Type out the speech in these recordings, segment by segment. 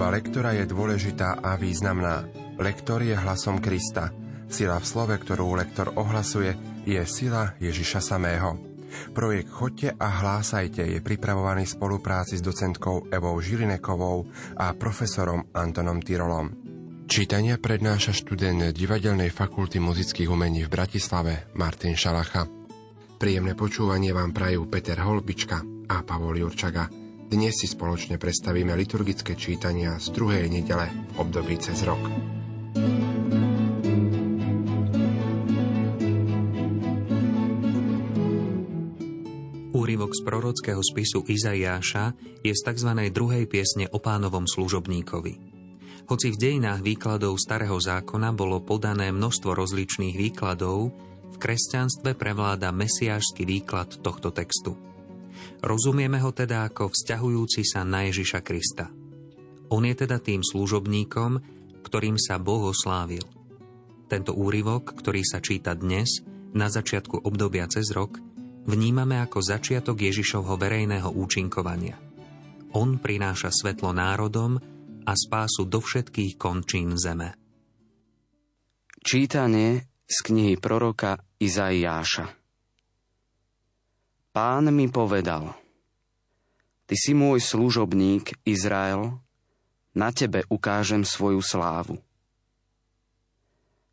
Služba lektora je dôležitá a významná. Lektor je hlasom Krista. Sila v slove, ktorú lektor ohlasuje, je sila Ježiša samého. Projekt Chodte a hlásajte je pripravovaný v spolupráci s docentkou Evou Žilinekovou a profesorom Antonom Tyrolom. Čítania prednáša študent Divadelnej fakulty muzických umení v Bratislave Martin Šalacha. Príjemné počúvanie vám prajú Peter Holbička a Pavol Jurčaga. Dnes si spoločne predstavíme liturgické čítania z druhej nedele v období cez rok. Úryvok z prorockého spisu Izaiáša je z tzv. druhej piesne o pánovom služobníkovi. Hoci v dejinách výkladov Starého zákona bolo podané množstvo rozličných výkladov, v kresťanstve prevláda mesiášsky výklad tohto textu. Rozumieme ho teda ako vzťahujúci sa na Ježiša Krista. On je teda tým služobníkom, ktorým sa Boh oslávil. Tento úryvok, ktorý sa číta dnes, na začiatku obdobia cez rok, vnímame ako začiatok Ježišovho verejného účinkovania. On prináša svetlo národom, a spásu do všetkých končín zeme. Čítanie z knihy proroka Izaiáša Pán mi povedal, Ty si môj služobník, Izrael, na tebe ukážem svoju slávu.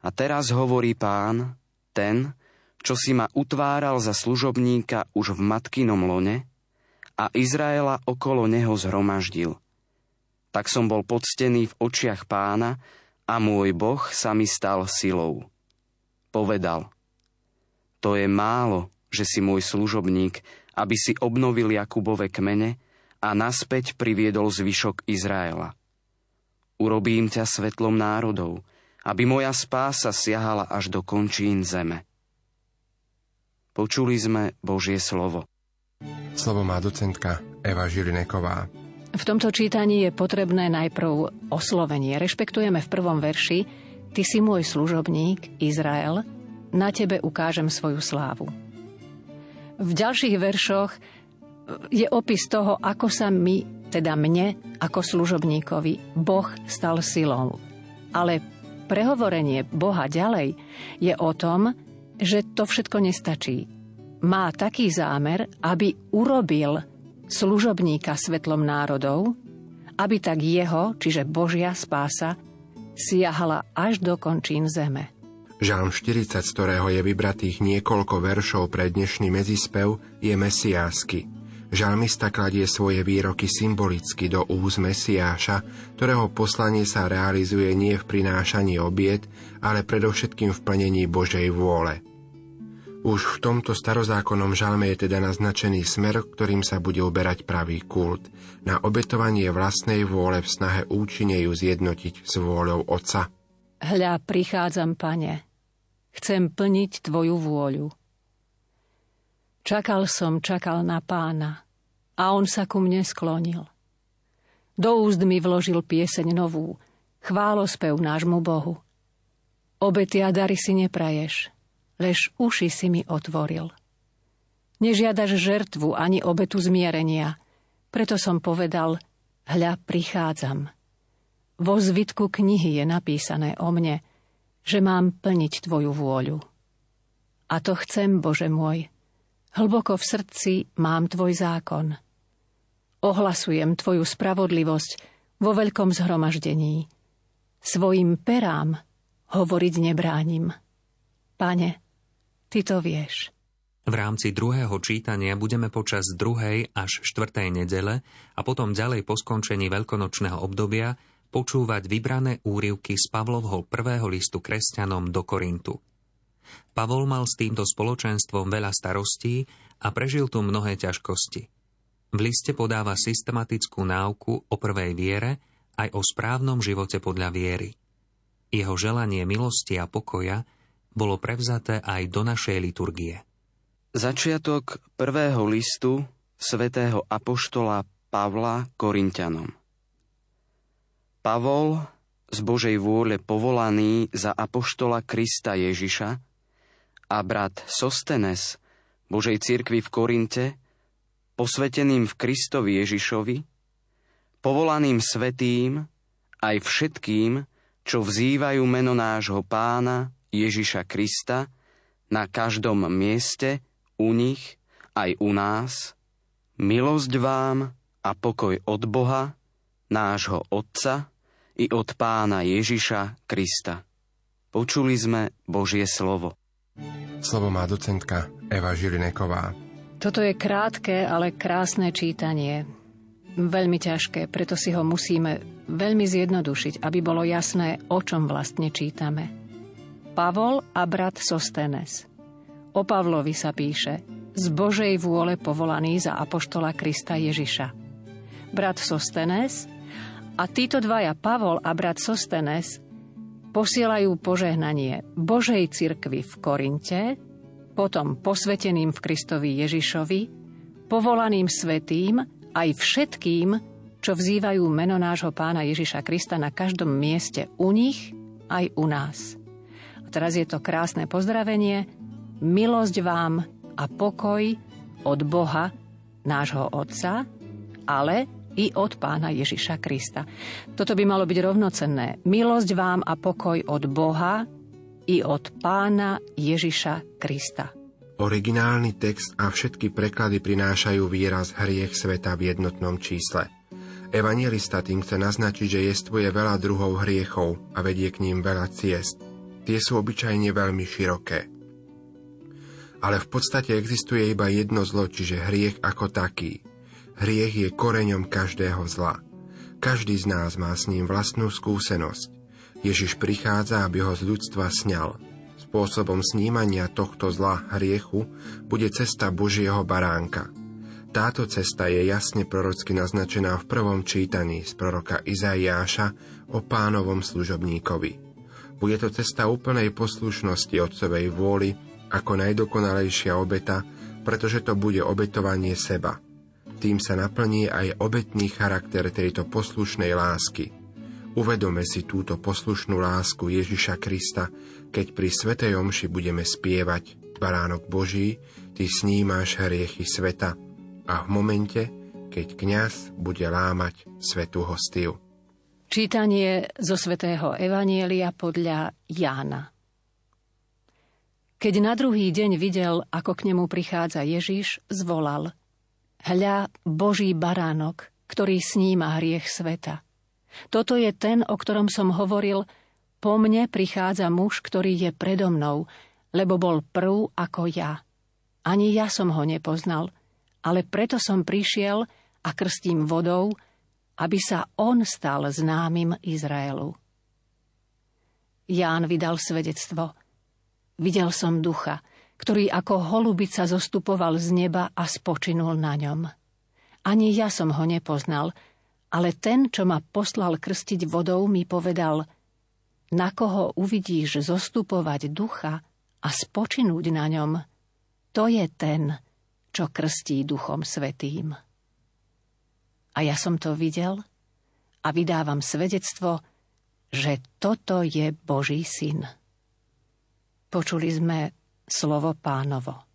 A teraz hovorí pán, ten, čo si ma utváral za služobníka už v matkinom lone a Izraela okolo neho zhromaždil – tak som bol poctený v očiach pána a môj Boh sa mi stal silou. Povedal, to je málo, že si môj služobník, aby si obnovil Jakubove kmene a naspäť priviedol zvyšok Izraela. Urobím ťa svetlom národov, aby moja spása siahala až do končín zeme. Počuli sme Božie slovo. Slovo má docentka Eva Žilineková. V tomto čítaní je potrebné najprv oslovenie. Rešpektujeme v prvom verši Ty si môj služobník, Izrael, na tebe ukážem svoju slávu. V ďalších veršoch je opis toho, ako sa my, teda mne, ako služobníkovi, Boh stal silou. Ale prehovorenie Boha ďalej je o tom, že to všetko nestačí. Má taký zámer, aby urobil služobníka svetlom národov, aby tak jeho, čiže Božia spása, siahala až do končín zeme. Žálm 40, z ktorého je vybratých niekoľko veršov pre dnešný mezispev, je mesiásky. Žalmista kladie svoje výroky symbolicky do úz Mesiáša, ktorého poslanie sa realizuje nie v prinášaní obiet, ale predovšetkým v plnení Božej vôle – už v tomto starozákonnom žalme je teda naznačený smer, ktorým sa bude uberať pravý kult, na obetovanie vlastnej vôle v snahe účinne ju zjednotiť s vôľou Otca. Hľa, prichádzam, pane, chcem plniť tvoju vôľu. Čakal som, čakal na pána a on sa ku mne sklonil. Do úst mi vložil pieseň novú, chválospev nášmu Bohu. Obety a dary si nepraješ, lež uši si mi otvoril. Nežiadaš žertvu ani obetu zmierenia, preto som povedal, hľa, prichádzam. Vo zvitku knihy je napísané o mne, že mám plniť Tvoju vôľu. A to chcem, Bože môj. Hlboko v srdci mám Tvoj zákon. Ohlasujem Tvoju spravodlivosť vo veľkom zhromaždení. Svojim perám hovoriť nebránim. Pane, Ty to vieš. V rámci druhého čítania budeme počas druhej až štvrtej nedele a potom ďalej po skončení veľkonočného obdobia počúvať vybrané úrivky z Pavlovho prvého listu kresťanom do Korintu. Pavol mal s týmto spoločenstvom veľa starostí a prežil tu mnohé ťažkosti. V liste podáva systematickú náuku o prvej viere aj o správnom živote podľa viery. Jeho želanie milosti a pokoja bolo prevzaté aj do našej liturgie. Začiatok prvého listu svätého Apoštola Pavla Korintianom Pavol, z Božej vôle povolaný za Apoštola Krista Ježiša a brat Sostenes, Božej cirkvi v Korinte, posveteným v Kristovi Ježišovi, povolaným svetým, aj všetkým, čo vzývajú meno nášho pána Ježiša Krista na každom mieste, u nich aj u nás, milosť vám a pokoj od Boha, nášho Otca i od pána Ježiša Krista. Počuli sme Božie slovo. Slovo má docentka Eva Žilineková. Toto je krátke, ale krásne čítanie veľmi ťažké, preto si ho musíme veľmi zjednodušiť, aby bolo jasné, o čom vlastne čítame. Pavol a brat Sostenes. O Pavlovi sa píše z Božej vôle povolaný za apoštola Krista Ježiša. Brat Sostenes a títo dvaja, Pavol a brat Sostenes, posielajú požehnanie Božej cirkvi v Korinte, potom posveteným v Kristovi Ježišovi, povolaným svetým aj všetkým, čo vzývajú meno nášho pána Ježiša Krista na každom mieste u nich aj u nás. A teraz je to krásne pozdravenie. Milosť vám a pokoj od Boha, nášho Otca, ale i od pána Ježiša Krista. Toto by malo byť rovnocenné. Milosť vám a pokoj od Boha i od pána Ježiša Krista. Originálny text a všetky preklady prinášajú výraz hriech sveta v jednotnom čísle. Evangelista tým chce naznačiť, že jestvuje veľa druhov hriechov a vedie k ním veľa ciest. Tie sú obyčajne veľmi široké. Ale v podstate existuje iba jedno zlo, čiže hriech ako taký. Hriech je koreňom každého zla. Každý z nás má s ním vlastnú skúsenosť. Ježiš prichádza, aby ho z ľudstva sňal. Spôsobom snímania tohto zla hriechu bude cesta Božieho baránka. Táto cesta je jasne prorocky naznačená v prvom čítaní z proroka Izaiáša o pánovom služobníkovi. Bude to cesta úplnej poslušnosti Otcovej vôli ako najdokonalejšia obeta, pretože to bude obetovanie seba. Tým sa naplní aj obetný charakter tejto poslušnej lásky. Uvedome si túto poslušnú lásku Ježiša Krista, keď pri Svetej Omši budeme spievať Baránok Boží, Ty snímáš hriechy sveta a v momente, keď kňaz bude lámať svetú hostiu. Čítanie zo svätého Evanielia podľa Jána. Keď na druhý deň videl, ako k nemu prichádza Ježiš, zvolal Hľa Boží baránok, ktorý sníma hriech sveta. Toto je ten, o ktorom som hovoril – po mne prichádza muž, ktorý je predo mnou, lebo bol prv ako ja. Ani ja som ho nepoznal, ale preto som prišiel a krstím vodou, aby sa on stal známym Izraelu. Ján vydal svedectvo. Videl som ducha, ktorý ako holubica zostupoval z neba a spočinul na ňom. Ani ja som ho nepoznal, ale ten, čo ma poslal krstiť vodou, mi povedal – na koho uvidíš zostupovať ducha a spočinúť na ňom, to je ten, čo krstí duchom svetým. A ja som to videl a vydávam svedectvo, že toto je Boží syn. Počuli sme slovo pánovo.